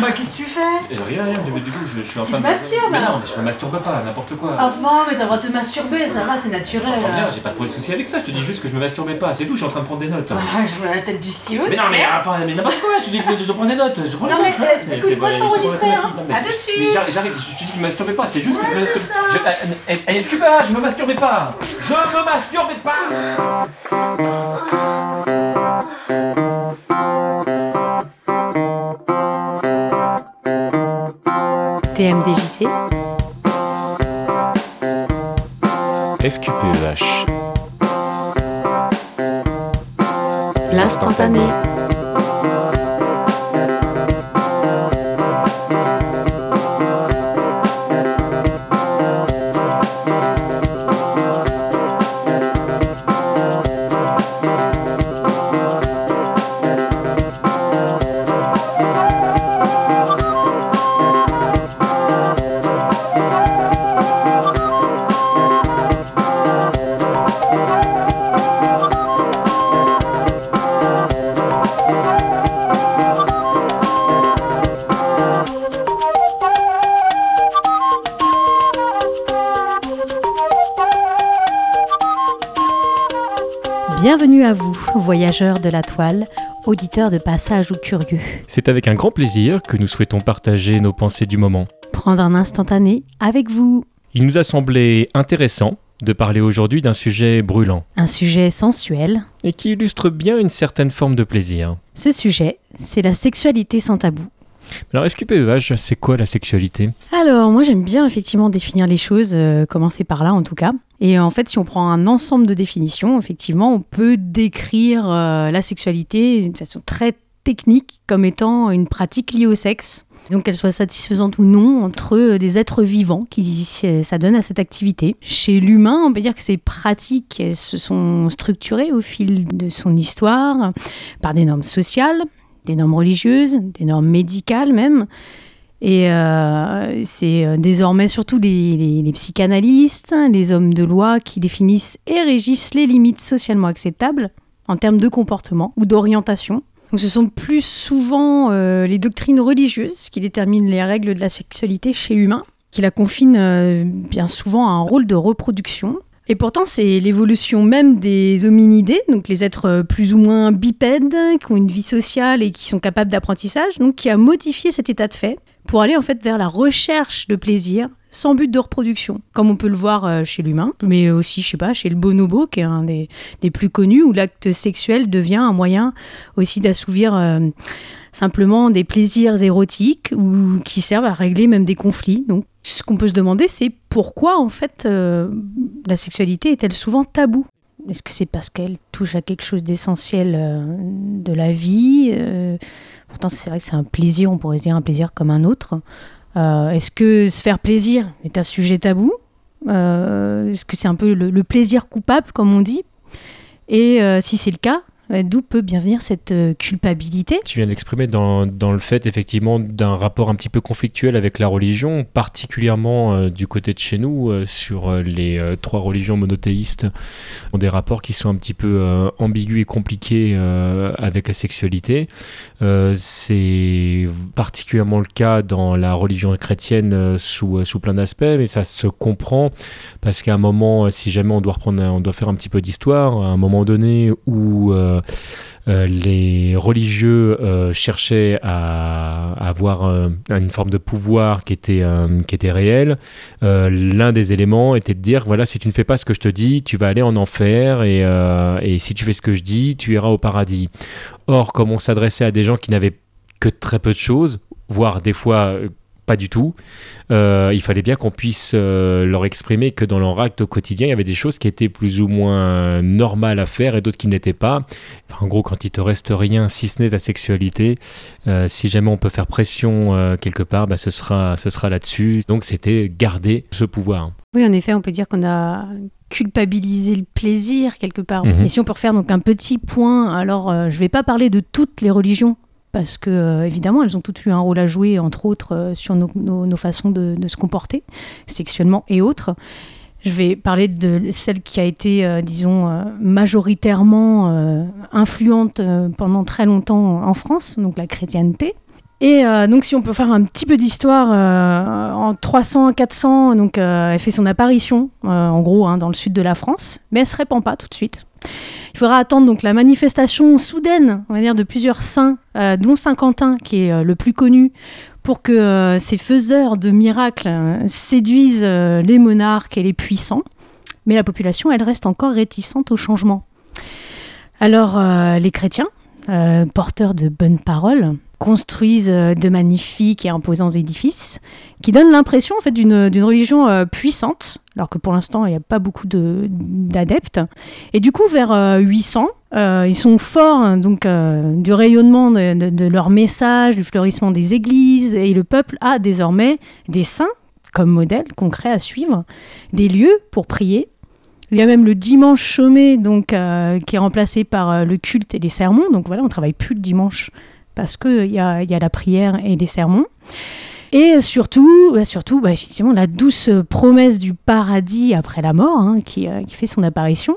Bah, qu'est-ce que tu fais? Euh, Rien, rien, du, du coup, je, je suis en Tu train de. masturbes, Mais alors non, mais je me masturbe pas, n'importe quoi. Enfin, mais t'as le droit de te masturber, ça va, c'est naturel. J'entends bien, j'ai pas trop de soucis avec ça, je te dis juste que je me masturbais pas, c'est tout, je suis en train de prendre des notes. Ah, je vois la tête du stylo. Mais non, mais super. enfin, mais n'importe quoi, je te dis que je prends des notes, je prends des Non, notes. mais, euh, c'est- écoute, c'est moi, pas- je c'est vais enregistrer, hein. non, mais À je- tout de suite. mais j'arrive, j'arrive, je te dis que je me masturbais pas, c'est juste que je me ça. Je, eh, eh, je me masturbais pas Je me masturbais pas FQPEH. l'instantané. Bienvenue à vous, voyageurs de la toile, auditeurs de passage ou curieux. C'est avec un grand plaisir que nous souhaitons partager nos pensées du moment. Prendre un instantané avec vous. Il nous a semblé intéressant de parler aujourd'hui d'un sujet brûlant Un sujet sensuel. et qui illustre bien une certaine forme de plaisir. Ce sujet, c'est la sexualité sans tabou. Alors FQPEH, c'est quoi la sexualité? Alors, moi j'aime bien effectivement définir les choses, euh, commencer par là en tout cas. Et en fait, si on prend un ensemble de définitions, effectivement, on peut décrire euh, la sexualité d'une façon très technique comme étant une pratique liée au sexe. Donc qu'elle soit satisfaisante ou non entre euh, des êtres vivants qui s'adonnent à cette activité. Chez l'humain, on peut dire que ces pratiques se sont structurées au fil de son histoire par des normes sociales, des normes religieuses, des normes médicales même. Et euh, c'est euh, désormais surtout les, psychanalystes, les hommes de loi qui définissent et régissent les limites socialement acceptables en termes de comportement ou d'orientation. Donc ce sont plus souvent euh, les doctrines religieuses qui déterminent les règles de la sexualité chez l'humain, qui la confinent bien souvent à un rôle de reproduction. Et pourtant, c'est l'évolution même des hominidés, donc les êtres euh, plus ou moins bipèdes, qui ont une vie sociale et qui sont capables d'apprentissage, qui a modifié cet état de fait pour aller en fait vers la recherche de plaisir sans but de reproduction, comme on peut le voir euh, chez l'humain, mais aussi, je sais pas, chez le bonobo, qui est un des, plus connus, où l'acte sexuel devient un moyen aussi d'assouvir euh, simplement des plaisirs érotiques ou qui servent à régler même des conflits. Donc, ce qu'on peut se demander, c'est pourquoi en fait euh, la sexualité est-elle souvent taboue Est-ce que c'est parce qu'elle touche à quelque chose d'essentiel de la vie Pourtant, c'est vrai que c'est un plaisir, on pourrait se dire un plaisir comme un autre. Euh, Est-ce que se faire plaisir est un sujet tabou? Euh, Est-ce que c'est un peu le, plaisir coupable, comme on dit? Et euh, si c'est le cas, d'où peut bien venir cette euh, culpabilité? Tu viens d'exprimer dans, le fait effectivement d'un rapport un petit peu conflictuel avec la religion, particulièrement euh, du côté de chez nous, euh, sur les trois religions monothéistes, ont des rapports qui sont un petit peu ambigus et compliqués avec la sexualité. C'est particulièrement le cas dans la religion chrétienne sous, sous plein d'aspects, mais ça se comprend parce qu'à un moment, si jamais on doit reprendre, on doit faire un petit peu d'histoire, à un moment donné où les religieux euh, cherchaient à, avoir euh, une forme de pouvoir qui était, euh, qui était réel. Euh, L'un des éléments était de dire voilà, si tu ne fais pas ce que je te dis, tu vas aller en enfer, et, euh, et si tu fais ce que je dis, tu iras au paradis. Or, comme on s'adressait à des gens qui n'avaient que très peu de choses, voire des fois euh, pas du tout, euh, il fallait bien qu'on puisse euh, leur exprimer que dans leur acte au quotidien, il y avait des choses qui étaient plus ou moins normales à faire et d'autres qui n'étaient pas. Enfin, en gros, quand il te reste rien, si ce n'est ta sexualité, euh, si jamais on peut faire pression quelque part, bah, ce sera, ce sera là-dessus. Donc c'était garder ce pouvoir. Oui, en effet, on peut dire qu'on a culpabilisé le plaisir quelque part. Mhm. Et si on peut refaire donc un petit point, alors je ne vais pas parler de toutes les religions, parce que euh, évidemment, elles ont toutes eu un rôle à jouer, entre autres, euh, sur nos, façons de, se comporter, sexuellement et autres. Je vais parler de celle qui a été, euh, disons, majoritairement influente pendant très longtemps en France, donc la chrétienté. Et donc, si on peut faire un petit peu d'histoire, en 300-400, donc elle fait son apparition, en gros, hein, dans le sud de la France, mais elle se répand pas tout de suite. Il faudra attendre donc la manifestation soudaine, on va de plusieurs saints, euh, dont Saint Quentin, qui est euh, le plus connu, pour que euh, ces faiseurs de miracles séduisent les monarques et les puissants. Mais la population, elle reste encore réticente au changement. Alors, les chrétiens, porteurs de bonnes paroles, construisent euh, de magnifiques et imposants édifices qui donnent l'impression en fait d'une religion euh, puissante, alors que pour l'instant il n'y a pas beaucoup de- d'adeptes. Et du coup, vers euh, 800, euh, ils sont forts hein, donc du rayonnement de, leur message, du fleurissement des églises, et le peuple a désormais des saints comme modèle concret à suivre, des lieux pour prier. Il y a même le dimanche chômé donc qui est remplacé par le culte et les sermons. Donc voilà, on travaille plus le dimanche parce qu'il y a, y a la prière et les sermons. Et surtout, surtout bah, effectivement, la douce promesse du paradis après la mort hein, qui, euh, qui fait son apparition.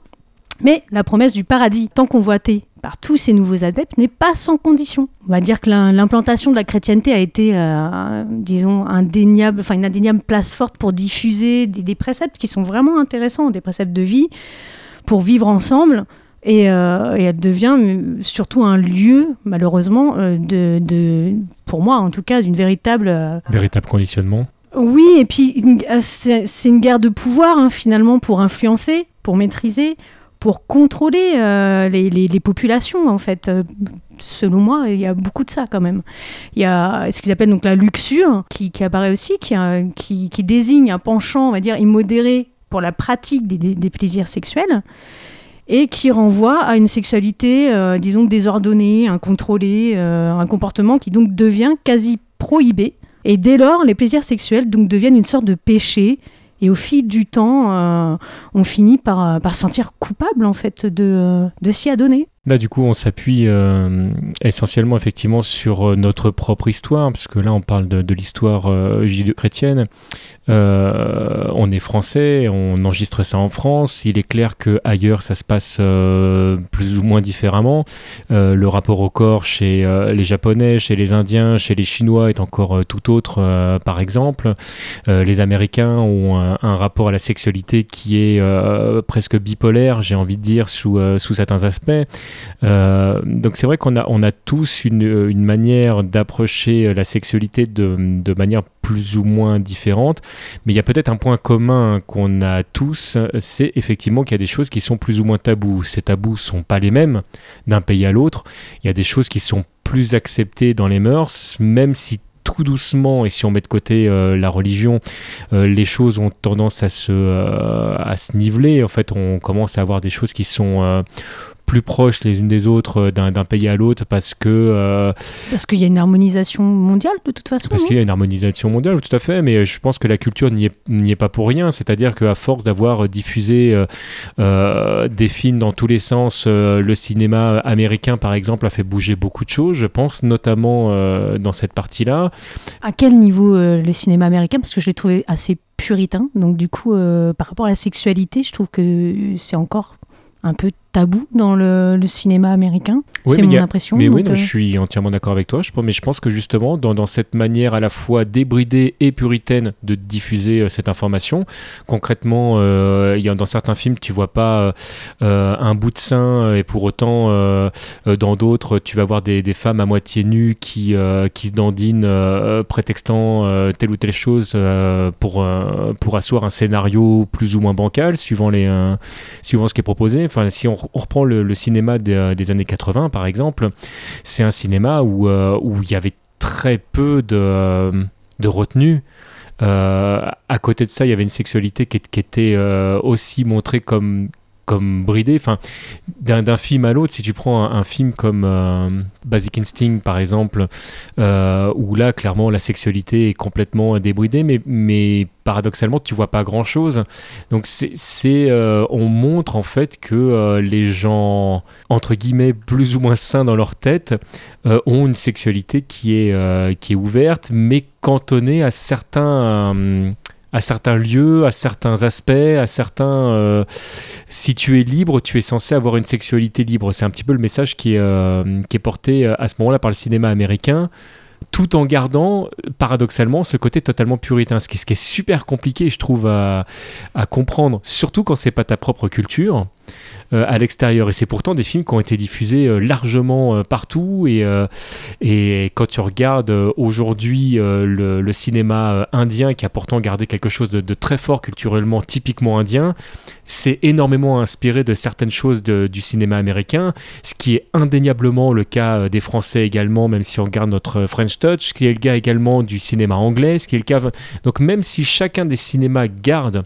Mais la promesse du paradis, tant convoitée par tous ces nouveaux adeptes, n'est pas sans condition. On va dire que l'im- l'implantation de la chrétienté a été, euh, disons, indéniable, enfin une indéniable place forte pour diffuser des préceptes qui sont vraiment intéressants, des préceptes de vie pour vivre ensemble. Et, euh, et elle devient euh, surtout un lieu, malheureusement, euh, de, de, pour moi en tout cas, d'une véritable Véritable conditionnement. oui, et puis c'est une guerre de pouvoir hein, finalement pour influencer, pour maîtriser, pour contrôler euh, les, les- les populations en fait. Euh, selon moi, il y a beaucoup de ça quand même. Il y a ce qu'ils appellent donc la luxure qui, qui apparaît aussi, qui, a- qui, qui désigne un penchant, on va dire, immodéré pour la pratique des, des- des plaisirs sexuels et qui renvoie à une sexualité, euh, disons, désordonnée, incontrôlée, euh, un comportement qui donc devient quasi prohibé. Et dès lors, les plaisirs sexuels donc deviennent une sorte de péché. Et au fil du temps, euh, on finit par, par se sentir coupable en fait de s'y adonner. Là, du coup, on s'appuie euh, essentiellement, effectivement, sur euh, notre propre histoire, puisque là, on parle de, l'histoire euh, judéo-chrétienne. Euh, on est français, on enregistre ça en France. Il est clair que ailleurs, ça se passe plus ou moins différemment. Le rapport au corps chez les Japonais, chez les Indiens, chez les Chinois est encore tout autre, par exemple. Les Américains ont un, rapport à la sexualité qui est presque bipolaire, j'ai envie de dire, sous certains aspects. Euh, donc c'est vrai qu'on a, on a tous une, une manière d'approcher la sexualité de, de manière plus ou moins différente, mais il y a peut-être un point commun qu'on a tous, c'est effectivement qu'il y a des choses qui sont plus ou moins tabous. Ces tabous sont pas les mêmes d'un pays à l'autre. Il y a des choses qui sont plus acceptées dans les mœurs, même si tout doucement, et si on met de côté euh, la religion, euh, les choses ont tendance à se, euh, à se niveler. En fait, on commence à avoir des choses qui sont euh, plus proches les unes des autres euh, d'un pays à l'autre parce que euh, Parce qu'il y a une harmonisation mondiale de toute façon. parce qu'il y a une harmonisation mondiale, tout à fait, mais je pense que la culture n'y est, est pas pour rien. C'est-à-dire qu'à force d'avoir diffusé euh, euh, des films dans tous les sens, euh, le cinéma américain, par exemple, a fait bouger beaucoup de choses, je pense, notamment euh, dans cette partie-là. À quel niveau euh, le cinéma américain? Parce que je l'ai trouvé assez puritain. Donc du coup, euh, par rapport à la sexualité, je trouve que c'est encore un peu tabou dans le, le cinéma américain. Oui, c'est mon a- impression. Mais oui, non, euh, je suis entièrement d'accord avec toi. Je, pense- mais je pense que justement, dans, dans cette manière à la fois débridée et puritaine de diffuser euh, cette information, concrètement, euh, il y a, dans certains films, tu vois pas un bout de sein, et pour autant, dans d'autres, tu vas voir des, des femmes à moitié nues qui, qui se dandinent, prétextant telle ou telle chose pour, pour asseoir un scénario plus ou moins bancal, suivant, les, suivant ce qui est proposé. Enfin, si on, on reprend le, cinéma des, des années 80, par exemple, c'est un cinéma où euh, où il y avait très peu de, de retenue. Euh, à côté de ça, il y avait une sexualité qui, était euh, aussi montrée comme comme bridée. Enfin, d'un film à l'autre, si tu prends un, film comme euh, Basic Instinct, par exemple, euh, où là, clairement, la sexualité est complètement débridée, mais, mais paradoxalement, tu vois pas grand-chose. Donc, c'est, euh, on montre en fait que euh, les gens, entre guillemets, plus ou moins sains dans leur tête, ont une sexualité qui est, qui est ouverte, mais cantonnée à certains, à certains lieux, à certains aspects, à certains... Euh, si tu es libre, tu es censé avoir une sexualité libre. C'est un petit peu le message qui est, euh, porté à ce moment-là par le cinéma américain tout en gardant paradoxalement ce côté totalement puritain, ce qui, ce qui est super compliqué, je trouve, à, à comprendre, surtout quand c'est pas ta propre culture. Euh, à l'extérieur. Et c'est pourtant des films qui ont été diffusés euh, largement euh, partout. Et, et quand tu regardes aujourd'hui le, cinéma indien, qui a pourtant gardé quelque chose de, très fort culturellement, typiquement indien, c'est énormément inspiré de certaines choses du cinéma américain, ce qui est indéniablement le cas des Français également, même si on regarde notre French Touch, ce qui est le cas également du cinéma anglais, ce qui est le cas... Donc même si chacun des cinémas garde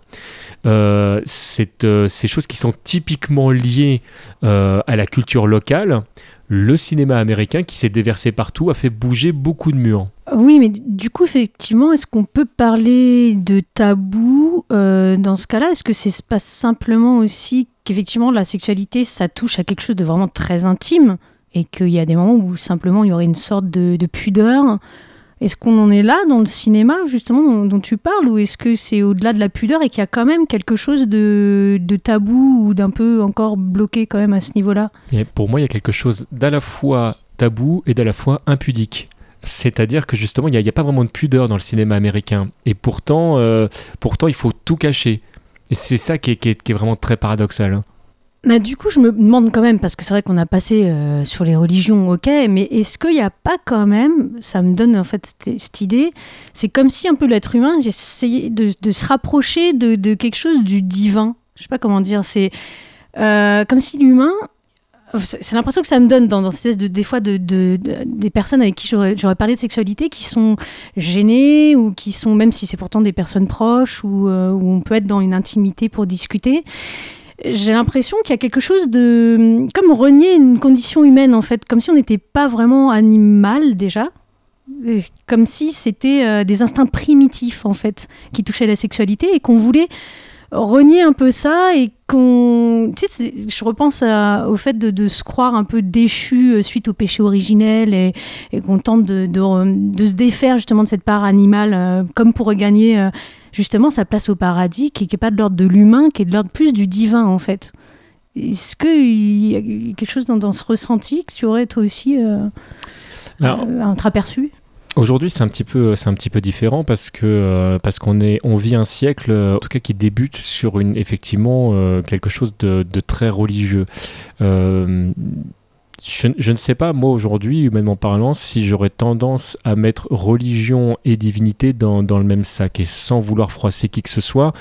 euh, ces choses qui sont typiquement lié euh, à la culture locale, le cinéma américain qui s'est déversé partout a fait bouger beaucoup de murs. Oui, mais du coup, effectivement, est-ce qu'on peut parler de tabou euh, dans ce cas-là? Est-ce que c'est pas simplement aussi qu'effectivement la sexualité, ça touche à quelque chose de vraiment très intime et qu'il y a des moments où simplement il y aurait une sorte de, de pudeur? Est-ce qu'on en est là dans le cinéma, justement, dont, tu parles, ou est-ce que c'est au-delà de la pudeur et qu'il y a quand même quelque chose de, tabou ou d'un peu encore bloqué quand même à ce niveau-là? Pour moi, il y a quelque chose d'à la fois tabou et d'à la fois impudique. C'est-à-dire que justement, il n'y a, pas vraiment de pudeur dans le cinéma américain. Et pourtant, euh, pourtant il faut tout cacher. Et c'est ça qui est, vraiment très paradoxal. Hein. Du coup, je me demande quand même, parce que c'est vrai qu'on a passé euh, sur les religions, ok, mais est-ce qu'il n'y a pas quand même, ça me donne en fait cette, idée, c'est comme si un peu l'être humain essayait de, se rapprocher de, quelque chose du divin. Je sais pas comment dire, c'est euh, comme si l'humain, c'est l'impression que ça me donne dans, dans cette de, des fois de, des personnes avec qui j'aurais parlé de sexualité qui sont gênées ou qui sont, même si c'est pourtant des personnes proches ou euh, où on peut être dans une intimité pour discuter j'ai l'impression qu'il y a quelque chose de comme renier une condition humaine en fait, comme si on n'était pas vraiment animal déjà, comme si c'était euh, des instincts primitifs en fait qui touchaient la sexualité et qu'on voulait renier un peu ça et qu'on tu sais je repense au fait de, se croire un peu déchu euh, suite au péché originel et, qu'on tente de, de, se défaire justement de cette part animale euh, comme pour regagner justement sa place au paradis, qui n'est pas de l'ordre de l'humain, qui est de l'ordre plus du divin en fait. Est-ce qu'il y a quelque chose dans, ce ressenti que tu aurais toi aussi euh, euh entreaperçu Aujourd'hui, c'est un petit peu, c'est un petit peu différent parce que euh, parce qu'on est, on vit un siècle, en tout cas qui débute sur une effectivement euh, quelque chose de, de, très religieux je, ne sais pas, moi aujourd'hui, humainement parlant, si j'aurais tendance à mettre religion et divinité dans, le même sac et sans vouloir froisser qui que ce soit.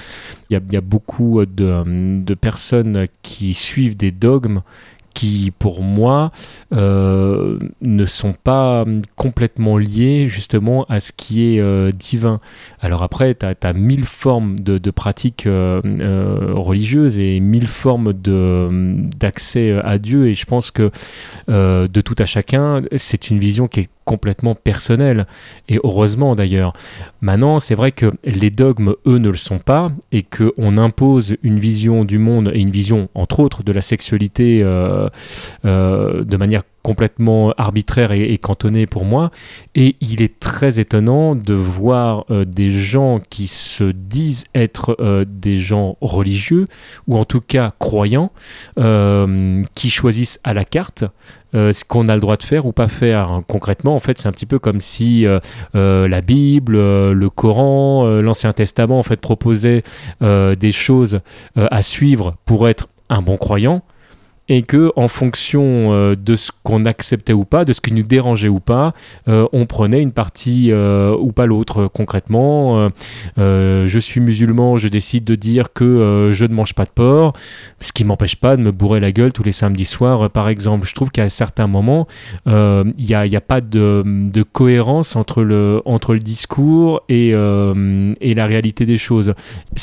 Il y a, y a, beaucoup de, personnes qui suivent des dogmes qui, pour moi, euh, ne sont pas complètement liés justement à ce qui est euh, divin. Alors après, tu as, mille formes de, pratiques euh, religieuses et mille formes d'accès à Dieu, et je pense que de tout à chacun, c'est une vision qui est complètement personnel. Et heureusement d'ailleurs. Maintenant, c'est vrai que les dogmes, eux, ne le sont pas, et qu'on impose une vision du monde, et une vision, entre autres, de la sexualité euh, euh, de manière complètement arbitraire et, cantonné pour moi. Et il est très étonnant de voir euh, des gens qui se disent être euh, des gens religieux, ou en tout cas croyants, euh, qui choisissent à la carte ce qu'on a le droit de faire ou pas faire. Concrètement, en fait, c'est un petit peu comme si la Bible, le Coran, l'Ancien Testament, en fait, proposaient des choses à suivre pour être un bon croyant et que en fonction euh, de ce qu'on acceptait ou pas, de ce qui nous dérangeait ou pas, euh, on prenait une partie euh, ou pas l'autre. Concrètement, je suis musulman, je décide de dire que je ne mange pas de porc, ce qui m'empêche pas de me bourrer la gueule tous les samedis soirs, par exemple. Je trouve qu'à certains moments, il n'y a, pas de, cohérence entre le, discours et, la réalité des choses.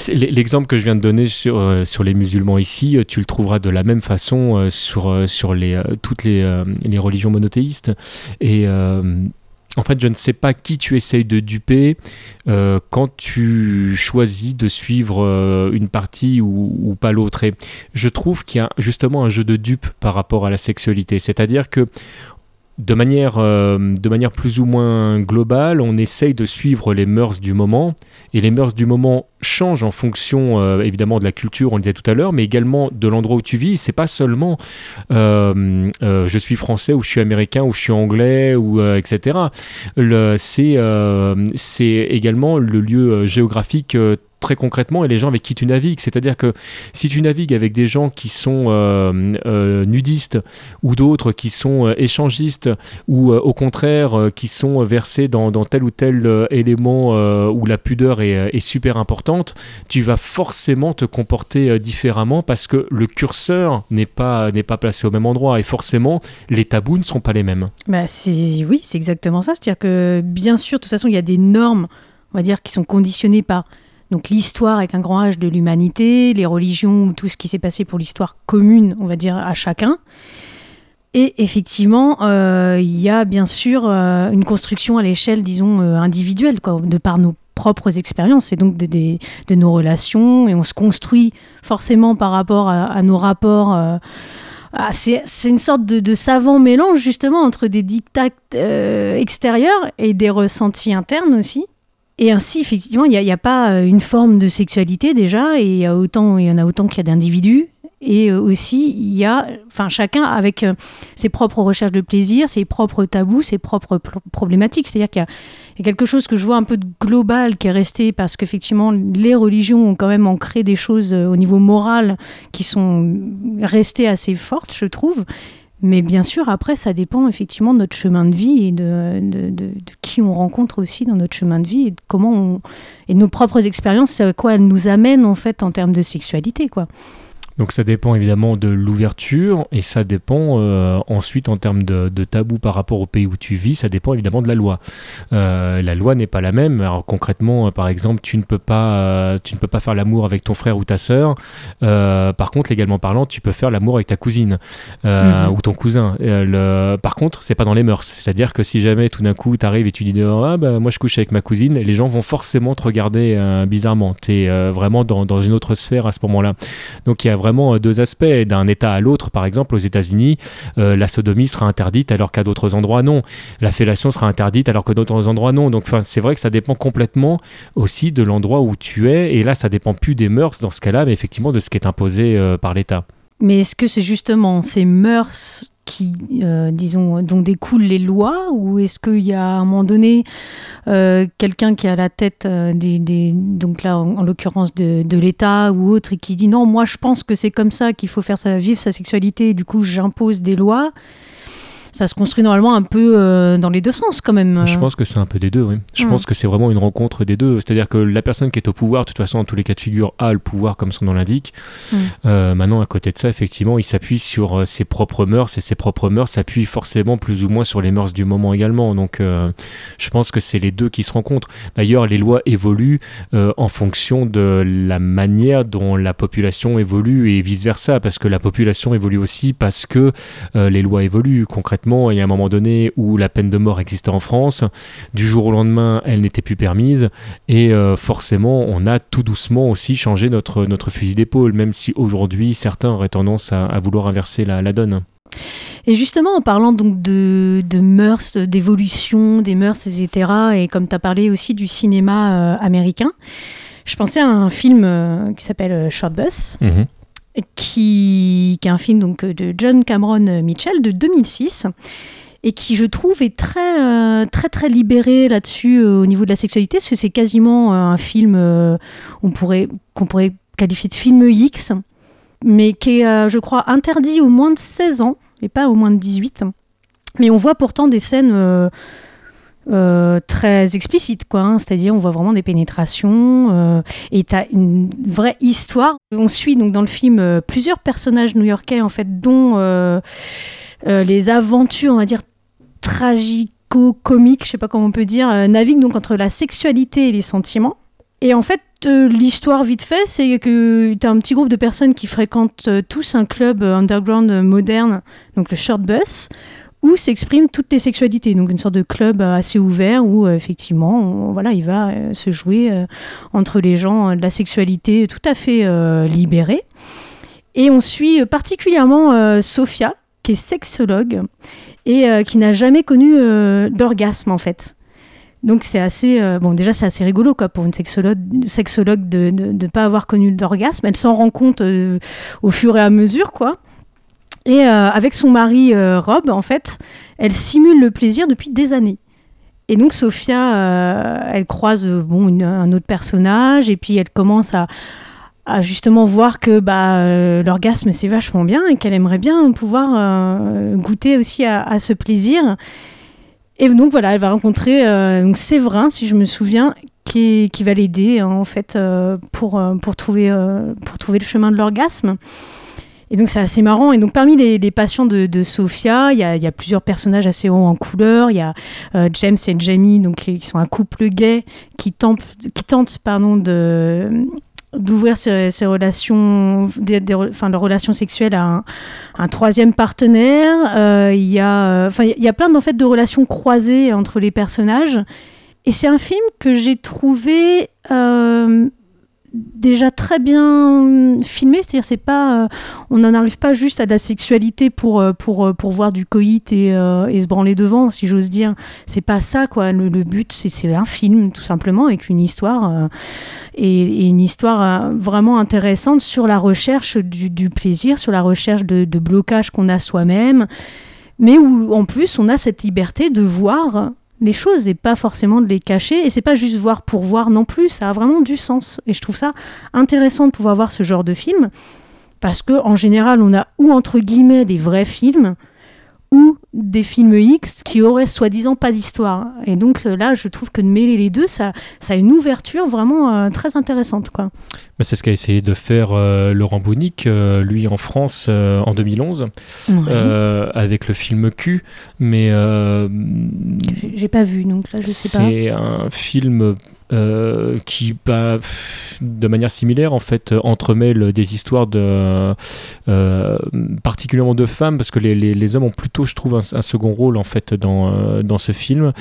L'exemple que je viens de donner sur les musulmans ici, tu le trouveras de la même façon euh, sur, euh, sur les, euh, toutes les, les, religions monothéistes. Et en fait, je ne sais pas qui tu essayes de duper quand tu choisis de suivre une partie ou, pas l'autre. Et je trouve qu'il y a justement un jeu de dupe par rapport à la sexualité. C'est-à-dire que de manière, de manière plus ou moins globale, on essaye de suivre les mœurs du moment. Et les mœurs du moment change en fonction euh, évidemment de la culture, on le disait tout à l'heure, mais également de l'endroit où tu vis. C'est pas seulement euh, euh, je suis français ou je suis américain ou je suis anglais ou etc. C'est également le lieu géographique très concrètement et les gens avec qui tu navigues. C'est-à-dire que si tu navigues avec des gens qui sont nudistes ou d'autres qui sont échangistes ou au contraire qui sont versés dans, tel ou tel élément où la pudeur est, est, super importante, tu vas forcément te comporter différemment parce que le curseur n'est pas, n'est pas placé au même endroit et forcément les tabous ne seront pas les mêmes. Bah oui, c'est exactement ça. C'est-à-dire que bien sûr, de toute façon, il y a des normes, on va dire, qui sont conditionnées par donc l'histoire avec un grand H de l'humanité, les religions, tout ce qui s'est passé pour l'histoire commune, on va dire, à chacun. Et effectivement, euh, il y a bien sûr euh, une construction à l'échelle, disons, euh, individuelle, quoi, de par nos propres expériences et donc de nos relations. Et on se construit forcément par rapport à, nos rapports. Ah, c'est une sorte de, savant mélange justement entre des dictats extérieurs et des ressentis internes aussi. Et ainsi, effectivement, il n'y a, pas euh, une forme de sexualité déjà, et a il y en a autant qu'il y a d'individus. Et euh, aussi, il y a, enfin, chacun avec euh, ses propres recherches de plaisir, ses propres tabous, ses propres problématiques. C'est-à-dire qu'il y, a quelque chose que je vois un peu de global qui est resté parce qu'effectivement, les religions ont quand même ancré des choses au niveau moral qui sont restées assez fortes, je trouve. Mais bien sûr, après, ça dépend effectivement de notre chemin de vie et de, qui on rencontre aussi dans notre chemin de vie et de comment et nos propres expériences, à quoi elles nous amènent en fait en termes de sexualité, quoi. Donc ça dépend évidemment de l'ouverture et ça dépend euh, ensuite en termes de, tabou par rapport au pays où tu vis, ça dépend évidemment de la loi. Euh, la loi n'est pas la même. Alors concrètement, euh, par exemple, tu ne peux pas, tu ne peux pas faire l'amour avec ton frère ou ta sœur. par contre, légalement parlant, tu peux faire l'amour avec ta cousine mhm. ou ton cousin. Le, par contre, c'est pas dans les mœurs. C'est-à-dire que si jamais tout d'un coup tu arrives et tu dis ah, bah, moi je couche avec ma cousine, les gens vont forcément te regarder bizarrement. Tu es vraiment dans, dans, une autre sphère à ce moment-là. Donc il y a vraiment euh, deux aspects. D'un État à l'autre, par exemple, aux États-Unis, euh, la sodomie sera interdite alors qu'à d'autres endroits non. La fellation sera interdite alors que d'autres endroits non. Donc, c'est vrai que ça dépend complètement aussi de l'endroit où tu es. Et là, ça dépend plus des mœurs dans ce cas-là, mais effectivement de ce qui est imposé euh, par l'État. Mais est-ce que c'est justement ces mœurs qui, euh, dont découlent les lois Ou est-ce qu'il y a à un moment donné euh, quelqu'un qui est à la tête euh, donc là en, l'occurrence de, l'État ou autre et qui dit non, moi je pense que c'est comme ça qu'il faut faire sa, vivre sa sexualité, du coup j'impose des lois ça se construit normalement un peu euh, dans les deux sens quand même. Je pense que c'est un peu des deux, oui. Je pense que c'est vraiment une rencontre des deux. C'est-à-dire que la personne qui est au pouvoir, de toute façon, dans tous les cas de figure, a le pouvoir comme son nom l'indique. Euh, maintenant, à côté de ça, effectivement, il s'appuie sur euh, ses propres mœurs et ses propres mœurs s'appuient forcément plus ou moins sur les mœurs du moment également. Donc, je pense que c'est les deux qui se rencontrent. D'ailleurs, les lois évoluent en fonction de la manière dont la population évolue et vice-versa, parce que la population évolue aussi parce que les lois évoluent concrètement y a un moment donné où la peine de mort existait en France. Du jour au lendemain, elle n'était plus permise. Et euh, forcément, on a tout doucement aussi changé notre, notre fusil d'épaule, même si aujourd'hui, certains auraient tendance à, vouloir inverser la, donne. Et justement, en parlant donc de, de mœurs, d'évolution des mœurs, etc., et comme tu as parlé aussi du cinéma euh, américain, je pensais à un film euh, qui s'appelle Short Bus, mhm qui, est un film donc, de John Cameron Mitchell de 2006 et qui je trouve est très euh, très très libéré là-dessus euh, au niveau de la sexualité parce que c'est quasiment euh, un film on pourrait qu'on pourrait qualifier de film X mais qui est je crois interdit au moins de 16 ans et pas au moins de 18 mais on voit pourtant des scènes euh, très explicite, quoi. Hein. C'est-à-dire, on voit vraiment des pénétrations euh, et tu as une vraie histoire. On suit donc dans le film euh, plusieurs personnages new-yorkais, en fait, dont les aventures, on va dire, tragico-comiques, je sais pas comment on peut dire, naviguent donc entre la sexualité et les sentiments. Et en fait, l'histoire vite fait, c'est que tu as un petit groupe de personnes qui fréquentent tous un club underground moderne, donc le Short Bus, où s'expriment toutes les sexualités. Donc une sorte de club assez ouvert où euh, effectivement, voilà, il va euh, se jouer euh, entre les gens de la sexualité tout à fait libérée. Et on suit particulièrement Sophia, qui est sexologue et qui n'a jamais connu d'orgasme en fait. Donc c'est assez, euh, bon déjà c'est assez rigolo quoi pour une sexologue, sexologue de ne pas avoir connu d'orgasme. Elle s'en rend compte euh, au fur et à mesure quoi. Et euh, avec son mari Rob, en fait, elle simule le plaisir depuis des années. Et donc Sophia, elle croise bon un autre personnage et puis elle commence à, justement voir que bah, l'orgasme c'est vachement bien et qu'elle aimerait bien pouvoir goûter aussi à, ce plaisir. Et donc voilà, elle va rencontrer euh, Séverin, si je me souviens, qui, va l'aider en fait euh, pour, euh, pour, trouver, pour trouver le chemin de l'orgasme. Et donc c'est assez marrant. Et donc parmi les, les patients de, de Sophia, il y a, plusieurs personnages assez hauts en couleur. Il y a James et Jamie, donc, qui sont un couple gay qui, tente, qui tente pardon, d'ouvrir ses, relations, enfin, de relations sexuelles à un, troisième partenaire. Euh, il y a, enfin, il y a plein en fait de relations croisées entre les personnages. Et c'est un film que j'ai trouvé euh, déjà très bien filmé, c'est-à-dire c'est pas, euh, on n'en arrive pas juste à de la sexualité pour euh, pour euh, pour voir du coït et, et se branler devant, si j'ose dire. C'est pas ça quoi. Le, but c'est un film tout simplement avec une histoire et, une histoire vraiment intéressante sur la recherche du, plaisir, sur la recherche de, de blocage qu'on a soi-même, mais où en plus on a cette liberté de voir les choses et pas forcément de les cacher. Et c'est pas juste voir pour voir non plus, ça a vraiment du sens. Et je trouve ça intéressant de pouvoir voir ce genre de film parce que en général, on a ou entre guillemets des vrais films ou des films X qui auraient soi-disant pas d'histoire. Et donc euh, là, je trouve que de mêler les deux, ça, ça a une ouverture vraiment euh, très intéressante. Quoi. C'est ce qu'a essayé de faire euh, Laurent Bounic, lui en France en 2011, avec le film Q. Mais. J'ai pas vu, donc là je sais pas. C'est un film euh, qui bah, de manière similaire en fait entremêle des histoires de euh, particulièrement de femmes parce que les, les, hommes ont plutôt je trouve un, second rôle en fait dans, euh, dans ce film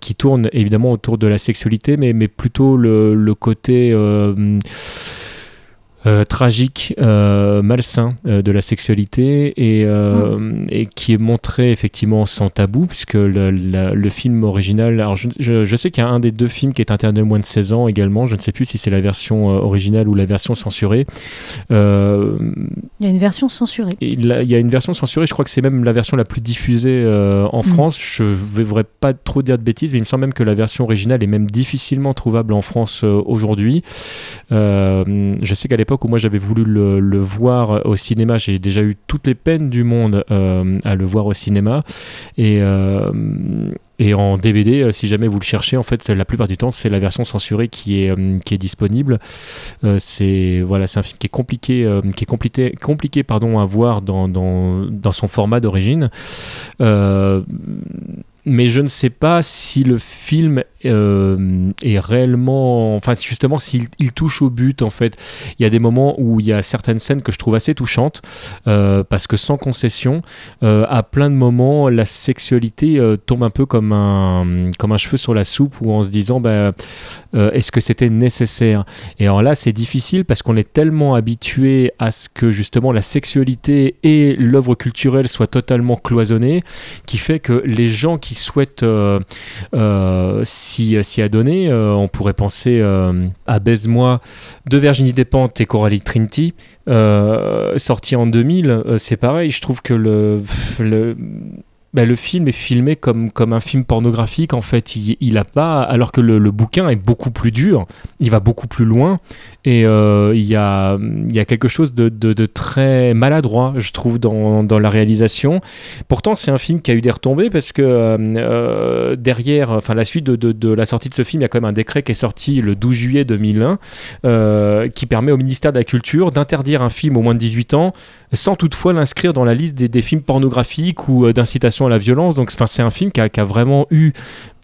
qui tourne évidemment autour de la sexualité mais, mais plutôt le côté euh, tragique, euh, malsain euh, de la sexualité et, mm. et, qui est montré effectivement sans tabou, puisque le, le film original. Alors je, je, sais qu'il y a un des deux films qui est interdit moins de 16 ans également. Je ne sais plus si c'est la version originale ou la version censurée. il y a une version censurée. Il, y a une version censurée, je crois que c'est même la version la plus diffusée en mm. France. Je ne voudrais pas trop dire de bêtises, mais il me semble même que la version originale est même difficilement trouvable en France aujourd'hui. je sais qu'à l'époque, où moi j'avais voulu le, voir au cinéma, j'ai déjà eu toutes les peines du monde euh, à le voir au cinéma. Et, euh, et en DVD, euh, si jamais vous le cherchez, en fait, la plupart du temps, c'est la version censurée qui est, qui est disponible. c'est voilà, un film qui est compliqué, qui est compliqué, compliqué pardon, à voir dans, dans, dans son format d'origine mais je ne sais pas si le film euh, est réellement, enfin justement s'il il touche au but en fait. Il y a des moments où il y a certaines scènes que je trouve assez touchantes euh, parce que sans concession, euh, à plein de moments, la sexualité tombe un peu comme un comme un cheveu sur la soupe ou en se disant bah, est-ce que c'était nécessaire? Et alors là c'est difficile parce qu'on est tellement habitué à ce que justement la sexualité et l'œuvre culturelle soient totalement cloisonnées qui fait que les gens qui souhaitent euh, euh, s'y, adonner. Euh, on pourrait penser à Baise-moi de Virginie Despentes et Coralie Trinity, sorti en 2000. c'est pareil, je trouve que le bah, le film est filmé comme, comme un film pornographique. En fait, il, il a pas. Alors que le, bouquin est beaucoup plus dur, il va beaucoup plus loin. Et euh, il, y a, il y a quelque chose de, de, très maladroit, je trouve, dans, dans la réalisation. Pourtant, c'est un film qui a eu des retombées parce que euh, euh, derrière, enfin, la suite de, de, la sortie de ce film, il y a quand même un décret qui est sorti le 12 juillet 2001 qui permet au ministère de la Culture d'interdire un film au moins de 18 ans sans toutefois l'inscrire dans la liste des, des films pornographiques ou d'incitation la violence. Donc c'est un film qui a, vraiment eu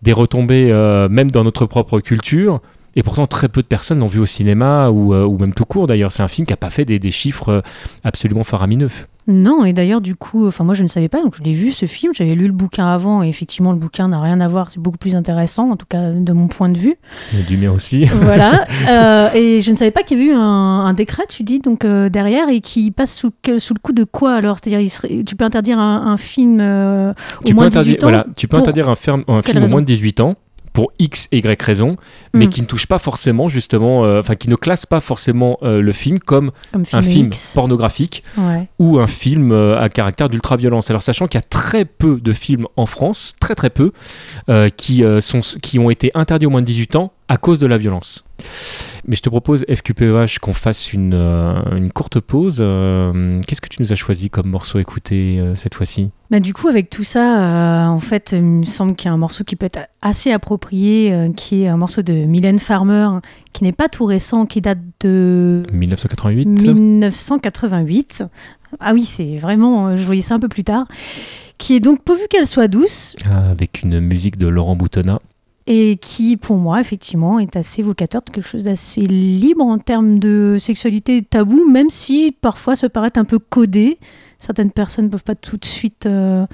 des retombées, euh, même dans notre propre culture. Et pourtant, très peu de personnes l'ont vu au cinéma ou, euh, ou, même tout court d'ailleurs. C'est un film qui n'a pas fait des, des chiffres euh, absolument faramineux. Non, et d'ailleurs, du coup, enfin, moi je ne savais pas, donc je l'ai vu ce film, j'avais lu le bouquin avant, et effectivement, le bouquin n'a rien à voir, c'est beaucoup plus intéressant, en tout cas de mon point de vue. Et du mien aussi. voilà, euh, et je ne savais pas qu'il y avait eu un, décret, tu dis, donc euh, derrière, et qui passe sous, sous, le coup de quoi alors? C'est-à-dire, tu peux interdire un, film euh, au moins de 18 ans? Voilà, tu peux interdire un, un film au moins de 18 ans pour X et Y raison, mais Mm. qui ne touche pas forcément justement, euh, enfin qui ne classe pas forcément euh, le film comme Comme un film X. pornographique Ouais. ou un film euh, à caractère d'ultra-violence. Alors sachant qu'il y a très peu de films en France, très très peu, qui, sont, qui ont été interdits au moins de 18 ans à cause de la violence. Mais je te propose, FQPEH, qu'on fasse une, euh, une courte pause. Euh, Qu'est-ce que tu nous as choisi comme morceau à écouter euh, cette fois-ci? Bah, du coup, avec tout ça, euh, en fait, il me semble qu'il y a un morceau qui peut être assez approprié, euh, qui est un morceau de Mylène Farmer, qui n'est pas tout récent, qui date de 1988 1988. Ah oui, c'est vraiment, je voyais ça un peu plus tard. Qui est donc pourvu qu'elle soit douce Ah, Avec une musique de Laurent Boutonnat. Et qui, pour moi, effectivement, est assez évocateur de quelque chose d'assez libre en termes de sexualité tabou, même si parfois ça peut paraître un peu codé. Certaines personnes ne peuvent pas tout de suite euh,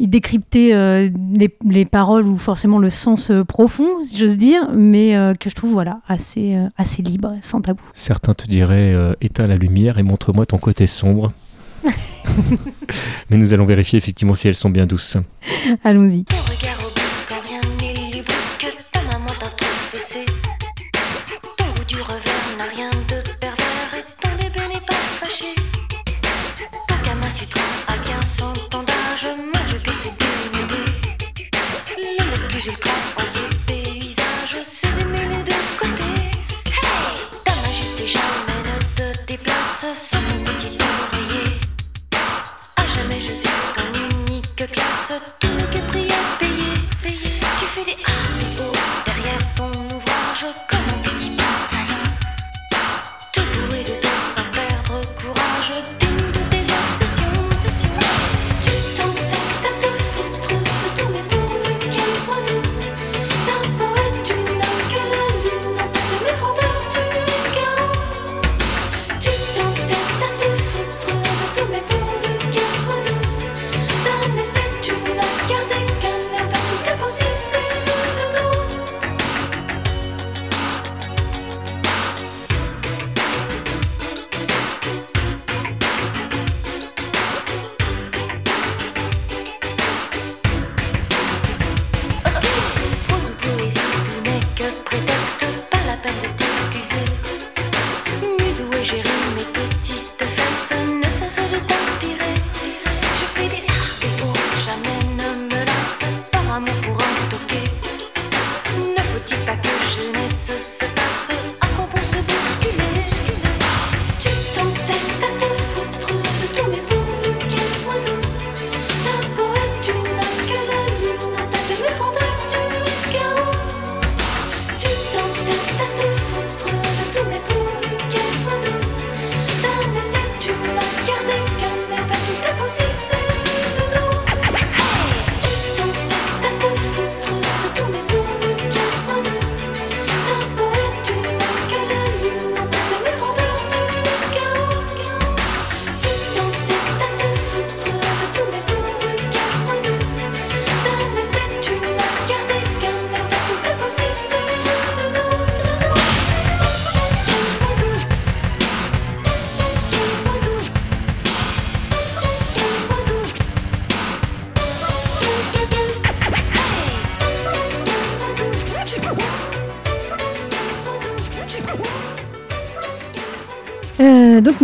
y décrypter euh, les, les paroles ou forcément le sens euh, profond, si j'ose dire, mais euh, que je trouve voilà, assez, euh, assez libre, sans tabou. Certains te diraient euh, éteins la lumière et montre-moi ton côté sombre. Mais nous allons vérifier effectivement si elles sont bien douces. Allons-y. N'a rien de pervers et ton bébé n'est pas fâché. Ton gamin citron son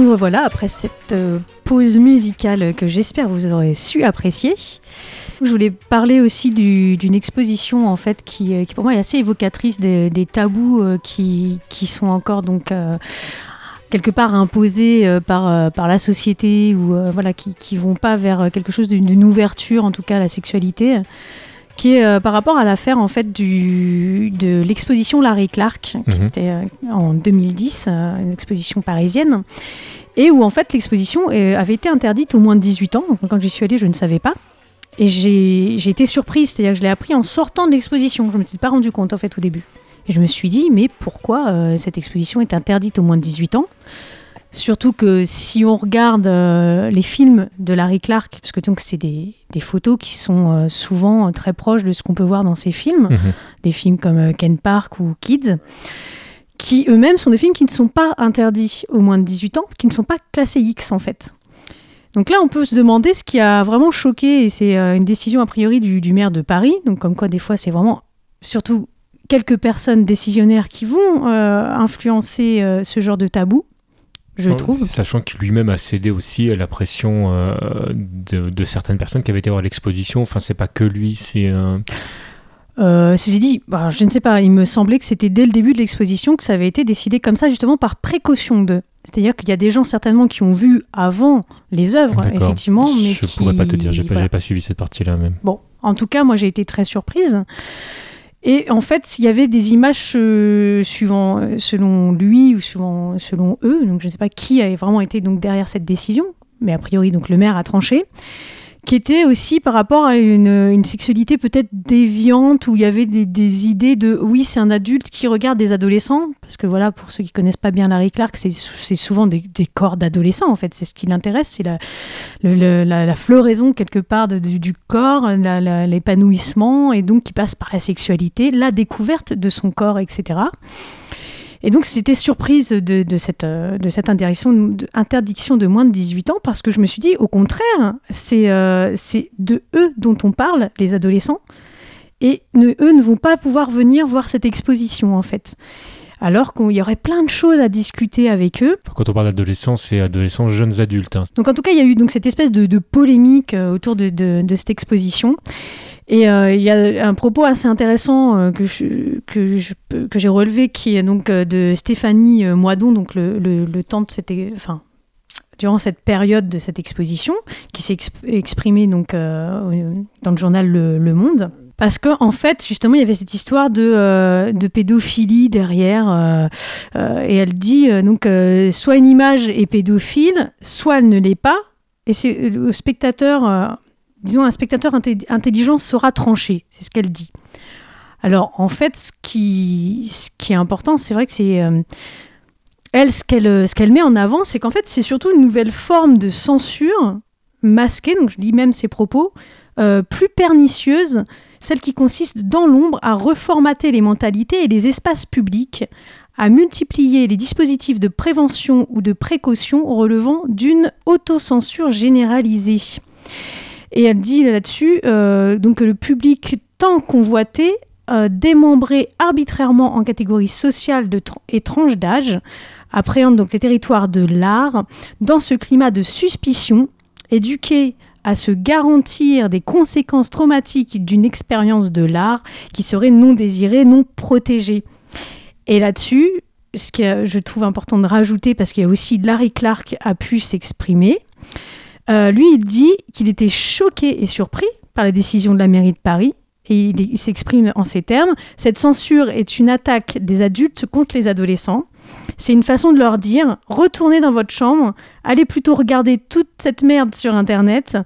nous revoilà après cette euh, pause musicale que j'espère vous aurez su apprécier. Je voulais parler aussi du- d'une exposition en fait qui, euh, qui pour moi est assez évocatrice des, des tabous euh, qui, qui sont encore donc euh, quelque part imposés par, par la société ou euh, voilà qui, qui vont pas vers quelque chose d'une ouverture en tout cas à la sexualité qui est euh, par rapport à l'affaire en fait du, de l'exposition Larry Clark qui Mhm. était euh, en 2010 euh, une exposition parisienne et où en fait l'exposition euh, avait été interdite au moins de 18 ans. Donc quand j'y suis allée je ne savais pas. Et j'ai été surprise. C'est-à-dire que je l'ai appris en sortant de l'exposition. Je ne m'étais pas rendu compte en fait au début. Et je me suis dit mais pourquoi euh, cette exposition est interdite au moins de 18 ans? Surtout que si on regarde euh, les films de Larry Clark, parce que donc c'est des, des photos qui sont euh, souvent très proches de ce qu'on peut voir dans ces films, Mhm. des films comme Ken Park ou Kids, qui eux-mêmes sont des films qui ne sont pas interdits au moins de 18 ans, qui ne sont pas classés X en fait. Donc là, on peut se demander ce qui a vraiment choqué, et c'est euh, une décision a priori du, du maire de Paris, donc comme quoi des fois c'est vraiment surtout quelques personnes décisionnaires qui vont euh, influencer euh, ce genre de tabou, je trouve. Sachant qu'il lui-même a cédé aussi à la pression euh, de, de certaines personnes qui avaient été voir l'exposition. Enfin, c'est pas que lui, c'est un. Euh, ceci dit, bah, je ne sais pas, il me semblait que c'était dès le début de l'exposition que ça avait été décidé comme ça, justement par précaution d'eux. C'est-à-dire qu'il y a des gens certainement qui ont vu avant les œuvres, effectivement, mais Je qui... pourrais pas te dire, voilà. j'ai pas suivi cette partie-là même. Bon, en tout cas, moi j'ai été très surprise. Et en fait, il y avait des images euh, suivant, euh, selon lui ou suivant, selon eux. Donc je ne sais pas qui a vraiment été donc derrière cette décision, mais a priori donc le maire a tranché, qui était aussi par rapport à une, sexualité peut-être déviante où il y avait des, idées de oui c'est un adulte qui regarde des adolescents parce que voilà pour ceux qui connaissent pas bien Larry Clark c'est souvent des, corps d'adolescents en fait c'est ce qui l'intéresse c'est la, la, floraison quelque part de- du, corps, l'épanouissement, et donc qui passe par la sexualité, la découverte de son corps, etc. Et donc j'étais surprise de, de cette, euh, de cette interdiction, de, interdiction de moins de 18 ans parce que je me suis dit, au contraire, c'est euh, de eux dont on parle, les adolescents, et ne- eux ne vont pas pouvoir venir voir cette exposition en fait. Alors qu'il y aurait plein de choses à discuter avec eux. Quand on parle d'adolescents, c'est adolescents, jeunes adultes. hein. Donc en tout cas, il y a eu donc cette espèce de, de polémique euh, autour de, de- de cette exposition. Et euh, il y a un propos assez intéressant euh, que que j'ai relevé, qui est donc euh, de Stéphanie Moidon, donc le, le- le temps de cette, enfin durant cette période de cette exposition, qui s'est exp- exprimée donc au- dans le journal Le, Monde. Parce que en fait, justement, il y avait cette histoire de, de pédophilie derrière, et elle dit donc soit une image est pédophile, soit elle ne l'est pas, et c'est le spectateur, disons un spectateur intelligent saura trancher, c'est ce qu'elle dit. Alors en fait, ce qui, est important, c'est vrai que c'est euh, elle ce qu'elle euh, ce qu'elle met en avant, c'est qu'en fait c'est surtout une nouvelle forme de censure masquée, donc je lis même ses propos, euh, plus pernicieuse, celle qui consiste dans l'ombre à reformater les mentalités et les espaces publics à multiplier les dispositifs de prévention ou de précaution relevant d'une autocensure généralisée. Et elle dit là-dessus euh, donc que le public tant convoité, euh, démembré arbitrairement en catégories sociales de et tranches d'âge, appréhende donc les territoires de l'art dans ce climat de suspicion, éduqué à se garantir des conséquences traumatiques d'une expérience de l'art qui serait non désirée, non protégée. Et là-dessus, ce que je trouve important de rajouter, parce qu'il y a aussi Larry Clark a pu s'exprimer, euh, lui, il dit qu'il était choqué et surpris par la décision de la mairie de Paris. Et il, s'exprime en ces termes. Cette censure est une attaque des adultes contre les adolescents. C'est une façon de leur dire retournez dans votre chambre, allez plutôt regarder toute cette merde sur Internet.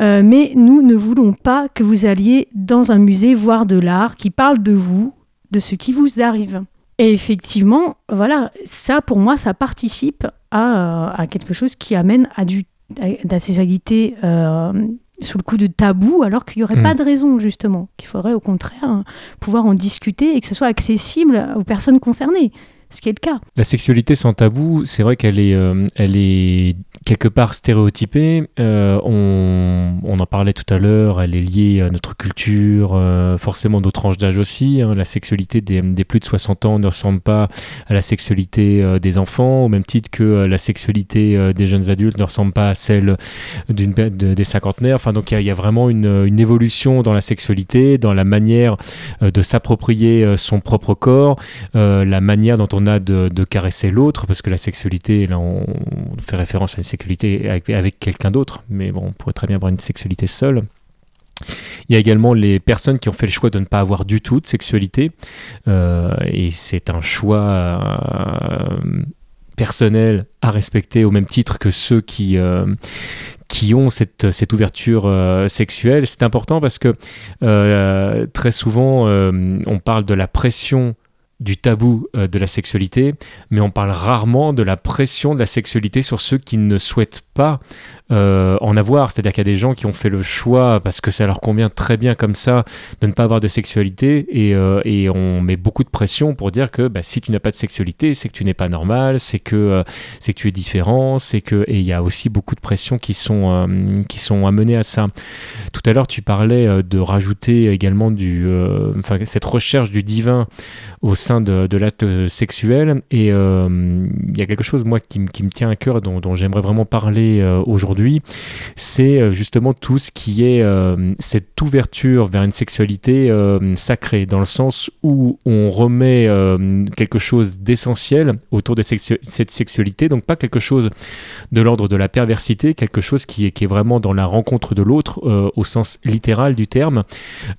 Euh, mais nous ne voulons pas que vous alliez dans un musée voir de l'art qui parle de vous, de ce qui vous arrive. Et effectivement, voilà, ça pour moi, ça participe à, à quelque chose qui amène à, du, à de la sexualité euh, sous le coup de tabou, alors qu'il n'y aurait Mm. pas de raison, justement. Qu'il faudrait au contraire pouvoir en discuter et que ce soit accessible aux personnes concernées, qui est le cas. La sexualité sans tabou, c'est vrai qu'elle est, euh, elle est quelque part stéréotypée. Euh, on, en parlait tout à l'heure, elle est liée à notre culture, euh, forcément nos tranches d'âge aussi. hein. La sexualité des, plus de 60 ans ne ressemble pas à la sexualité des enfants, au même titre que la sexualité des jeunes adultes ne ressemble pas à celle des cinquantenaires. Enfin, donc il y a- vraiment une, une évolution dans la sexualité, dans la manière de s'approprier son propre corps, la manière dont on a de, caresser l'autre, parce que la sexualité, là on, fait référence à une sexualité avec, quelqu'un d'autre, mais bon, on pourrait très bien avoir une sexualité seule. Il y a également les personnes qui ont fait le choix de ne pas avoir du tout de sexualité, euh, et c'est un choix euh, personnel à respecter au même titre que ceux qui, euh, qui ont cette, cette ouverture sexuelle. C'est important parce que très souvent, on parle de la pression du tabou euh, de la sexualité, mais on parle rarement de la pression de la sexualité sur ceux qui ne souhaitent pas euh, en avoir. C'est-à-dire qu'il y a des gens qui ont fait le choix, parce que ça leur convient très bien comme ça, de ne pas avoir de sexualité, et, euh, on met beaucoup de pression pour dire que bah, si tu n'as pas de sexualité, c'est que tu n'es pas normal, c'est que, c'est que tu es différent, c'est que... Et il y a aussi beaucoup de pressions qui sont, qui sont amenées à ça. Tout à l'heure, tu parlais de rajouter également du, cette recherche du divin au de, l'acte sexuel. Et euh, il y a quelque chose, moi, qui, qui me tient à cœur, dont, j'aimerais vraiment parler euh, aujourd'hui. C'est euh, justement tout ce qui est cette ouverture vers une sexualité sacrée, dans le sens où on remet quelque chose d'essentiel autour de cette sexualité, donc pas quelque chose de l'ordre de la perversité, quelque chose qui est, vraiment dans la rencontre de l'autre, au sens littéral du terme.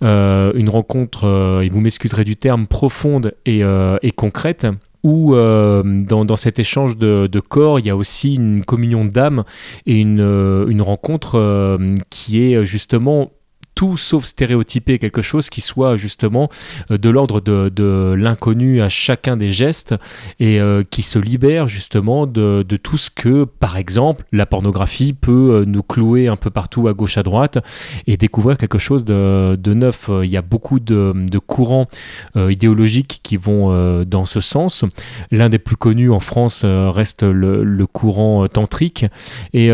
Une rencontre, et vous m'excuserez du terme, profonde et, euh, et concrète où euh, dans, dans cet échange de, corps, il y a aussi une communion d'âme et une, euh, une rencontre qui est justement tout sauf stéréotypé, quelque chose qui soit justement euh, de l'ordre de, de l'inconnu à chacun des gestes et euh, qui se libère justement de, de tout ce que, par exemple, la pornographie peut euh, nous clouer un peu partout à gauche à droite et découvrir quelque chose de, de neuf. Il y a beaucoup de, courants idéologiques qui vont dans ce sens. L'un des plus connus en France reste le, le courant tantrique et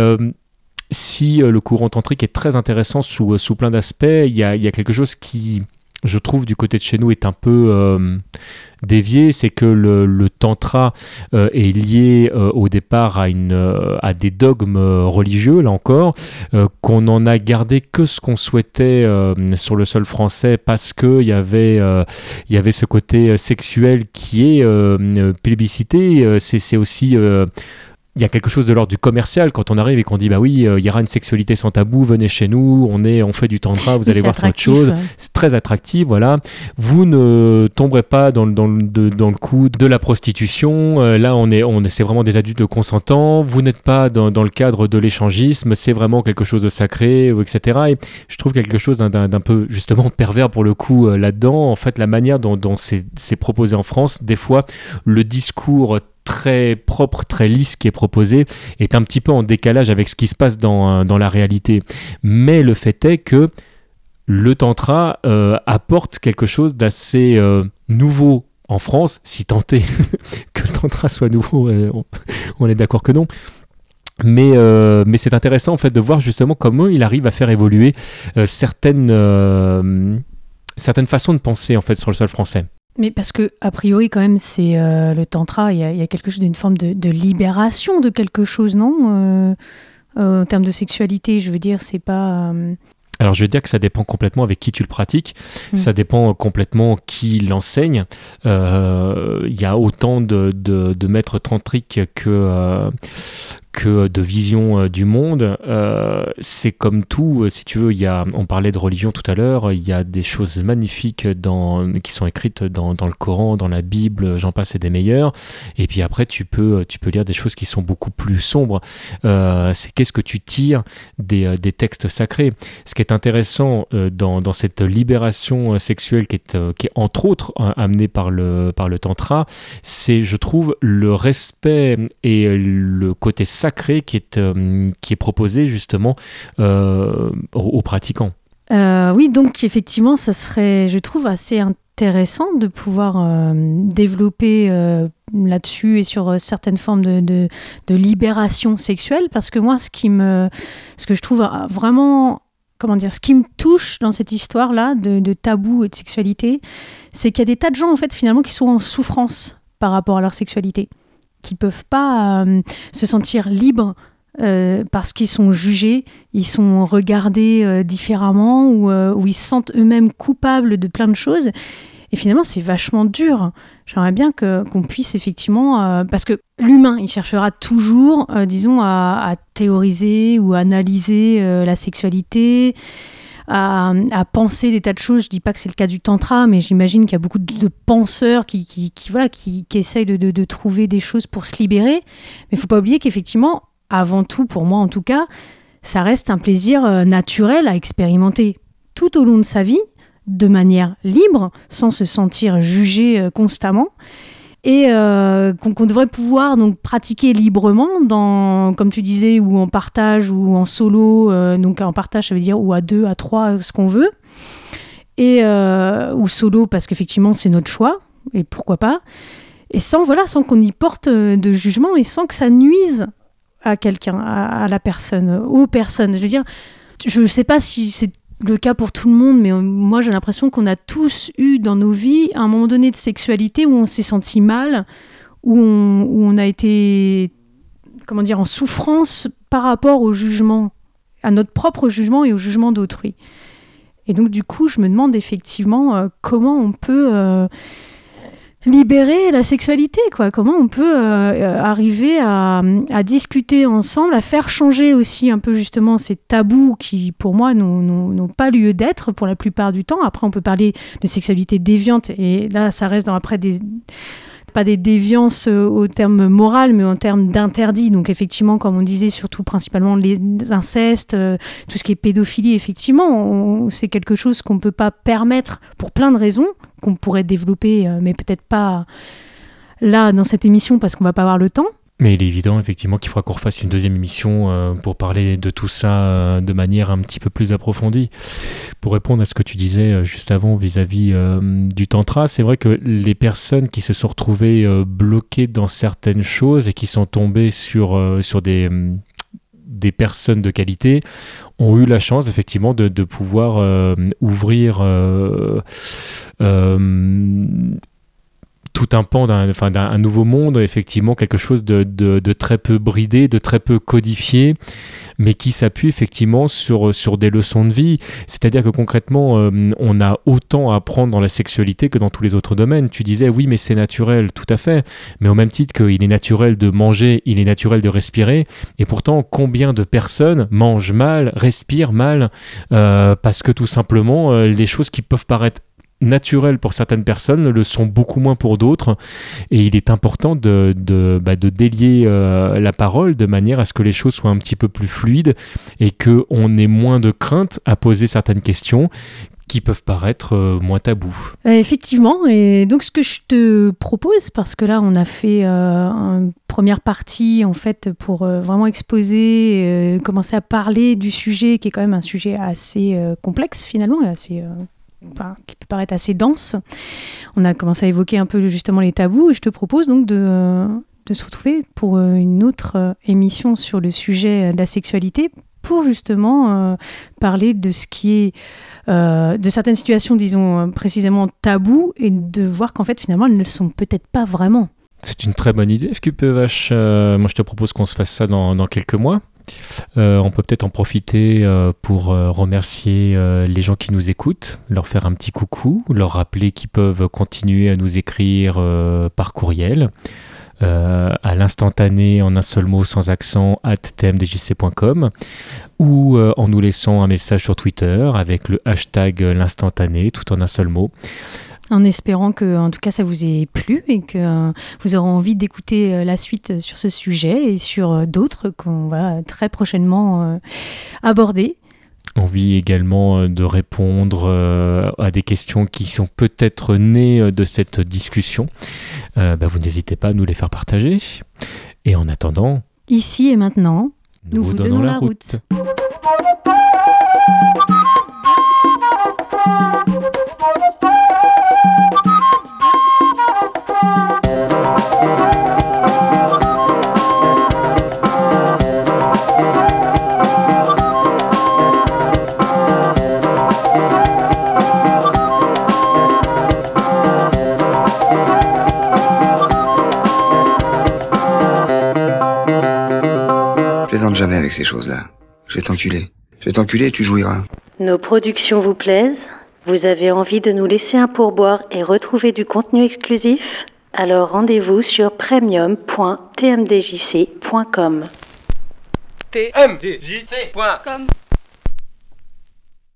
si euh, le courant tantrique est très intéressant sous, euh, sous plein d'aspects, il y a, y a quelque chose qui, je trouve, du côté de chez nous est un peu euh, dévié, c'est que le, tantra est lié au départ à, une, à des dogmes religieux, là encore, qu'on en a gardé que ce qu'on souhaitait sur le sol français parce qu'il y, avait, y avait ce côté sexuel qui est plébiscité. C'est aussi... euh, il y a quelque chose de l'ordre du commercial quand on arrive et qu'on dit bah oui euh, il y aura une sexualité sans tabou venez chez nous on est on fait du tantra vous Oui, allez voir c'est autre chose ouais. c'est très attractif, voilà. Vous ne tomberez pas dans, le- dans, de- dans le coup de la prostitution. Euh, là, on est, on est, c'est vraiment des adultes consentants. Vous n'êtes pas dans, dans le cadre de l'échangisme. C'est vraiment quelque chose de sacré, ou etc. Et je trouve quelque chose d'un- peu justement pervers pour le coup euh, là-dedans. En fait, la manière dont, dont c'est c'est proposé en France, des fois, le discours très propre, très lisse qui est proposé est un petit peu en décalage avec ce qui se passe dans, euh, la réalité. Mais le fait est que le tantra euh, apporte quelque chose d'assez euh, nouveau en France, si tant est que le tantra soit nouveau, on, est d'accord que non. Mais, c'est intéressant de voir justement comment il arrive à faire évoluer certaines, certaines façons de penser en fait sur le sol français. Mais parce que, a priori, quand même, c'est euh, le tantra, il y, a- il y a quelque chose d'une forme de, de libération de quelque chose, non Euh, euh, En termes de sexualité, je veux dire, c'est pas. Alors je vais dire que ça dépend complètement avec qui tu le pratiques, Mm. ça dépend complètement qui l'enseigne. Euh, Il y a autant de, de, de maîtres tantriques que, euh, que de visions euh, du monde. Euh, c'est comme tout, euh, si tu veux, on parlait de religion tout à l'heure, il y a des choses magnifiques qui sont écrites dans, le Coran, dans la Bible, j'en passe et des meilleurs. Et puis après, tu peux, tu peux lire des choses qui sont beaucoup plus sombres. C'est qu'est-ce que tu tires des, textes sacrés. Ce qui est intéressant dans, cette libération sexuelle qui est, entre autres euh, amenée par le, par le tantra, c'est, je trouve, le respect et le côté sacré qui est, euh, qui est proposé justement euh, aux, pratiquants. Euh, oui, donc effectivement, ça serait, je trouve, assez intéressant de pouvoir développer là-dessus et sur certaines formes de, de, libération sexuelle, parce que moi, ce qui me, ce que je trouve vraiment, comment dire, ce qui me touche dans cette histoire-là de, de tabou et de sexualité, c'est qu'il y a des tas de gens en fait finalement qui sont en souffrance par rapport à leur sexualité, qui peuvent pas euh, se sentir libres euh, parce qu'ils sont jugés, ils sont regardés euh, différemment ou, ou ils se sentent eux-mêmes coupables de plein de choses. Et finalement, c'est vachement dur. J'aimerais bien qu'on puisse effectivement, parce que l'humain, il cherchera toujours, disons, à, à théoriser ou à analyser la sexualité, à, penser des tas de choses. Je dis pas que c'est le cas du tantra, mais j'imagine qu'il y a beaucoup de, penseurs qui, voilà, qui, essayent de, de, trouver des choses pour se libérer. Mais faut pas oublier qu'effectivement, avant tout, pour moi en tout cas, ça reste un plaisir euh, naturel à expérimenter tout au long de sa vie. de manière libre, sans se sentir jugé euh, constamment et euh, qu'on devrait pouvoir donc pratiquer librement dans comme tu disais ou en partage ou en solo euh, donc en partage ça veut dire ou à deux à trois ce qu'on veut. Et euh, ou solo parce qu'effectivement c'est notre choix et pourquoi pas. Et sans voilà sans qu'on y porte euh, de jugement et sans que ça nuise à quelqu'un à, à la personne aux personnes. Je veux dire je ne sais pas si c'est le cas pour tout le monde, mais euh, moi j'ai l'impression qu'on a tous eu dans nos vies un moment donné de sexualité où on s'est senti mal, où on, a été, comment dire, en souffrance par rapport au jugement, à notre propre jugement et au jugement d'autrui. Et donc du coup, je me demande effectivement euh, comment on peut euh, libérer la sexualité, quoi. Comment on peut euh, euh, arriver à, à discuter ensemble, à faire changer aussi un peu justement ces tabous qui, pour moi, n'ont- pas lieu d'être pour la plupart du temps. Après, on peut parler de sexualité déviante, et là, ça reste dans après des pas des déviances euh, au terme moral, mais en termes d'interdit. Donc effectivement, comme on disait, surtout principalement les incestes, euh, tout ce qui est pédophilie, effectivement, c'est quelque chose qu'on ne peut pas permettre pour plein de raisons, qu'on pourrait développer, euh, mais peut-être pas là dans cette émission parce qu'on va pas avoir le temps. Mais il est évident effectivement qu'il faudra qu'on refasse une deuxième émission euh, pour parler de tout ça euh, de manière un petit peu plus approfondie. Pour répondre à ce que tu disais euh, juste avant vis-à-vis du tantra, c'est vrai que les personnes qui se sont retrouvées bloquées dans certaines choses et qui sont tombées sur, sur des, hum, des personnes de qualité ont eu la chance effectivement de, de pouvoir ouvrir tout un pan d'un nouveau monde, effectivement quelque chose de, très peu bridé, de très peu codifié, mais qui s'appuie effectivement sur, sur des leçons de vie. C'est-à-dire que concrètement, euh, on a autant à apprendre dans la sexualité que dans tous les autres domaines. Tu disais oui, mais c'est naturel, tout à fait. Mais au même titre qu'il est naturel de manger, il est naturel de respirer. Et pourtant, combien de personnes mangent mal, respirent mal, euh, parce que tout simplement, euh, les choses qui peuvent paraître naturelles pour certaines personnes le sont beaucoup moins pour d'autres. Et il est important de, de, bah, délier euh, la parole de manière à ce que les choses soient un petit peu plus fluides et qu'on ait moins de crainte à poser certaines questions qui peuvent paraître euh, moins tabous. Euh, effectivement, et donc ce que je te propose, parce que là on a fait une première partie en fait pour vraiment exposer, commencer à parler du sujet qui est quand même un sujet assez complexe finalement, et assez, qui peut paraître assez dense. On a commencé à évoquer un peu justement les tabous et je te propose donc de, euh, de se retrouver pour euh, une autre euh, émission sur le sujet de la sexualité pour justement parler de ce qui est de certaines situations, disons précisément tabous, et de voir qu'en fait finalement elles ne le sont peut-être pas vraiment. C'est une très bonne idée, FQPEH. Euh, moi, je te propose qu'on se fasse ça dans, dans quelques mois? Euh, on peut peut-être en profiter euh, pour euh, remercier les gens qui nous écoutent, leur faire un petit coucou, leur rappeler qu'ils peuvent continuer à nous écrire par courriel à l'instantané en un seul mot sans accent at tmdjc.com ou en nous laissant un message sur Twitter avec le hashtag l'instantané tout en un seul mot. En espérant que en tout cas ça vous ait plu et que euh, vous aurez envie d'écouter euh, la suite sur ce sujet et sur euh, d'autres qu'on va très prochainement euh, aborder. envie également euh, de répondre euh, à des questions qui sont peut-être nées euh, de cette discussion, euh, bah, vous n'hésitez pas à nous les faire partager. Et en attendant, Ici et maintenant, nous, vous donnons, la route. Avec ces choses-là. Je vais t'enculer. Je vais t'enculer et tu jouiras. Nos productions vous plaisent? Vous avez envie de nous laisser un pourboire et retrouver du contenu exclusif? Alors rendez-vous sur premium.tmdjc.com. tmdjc.com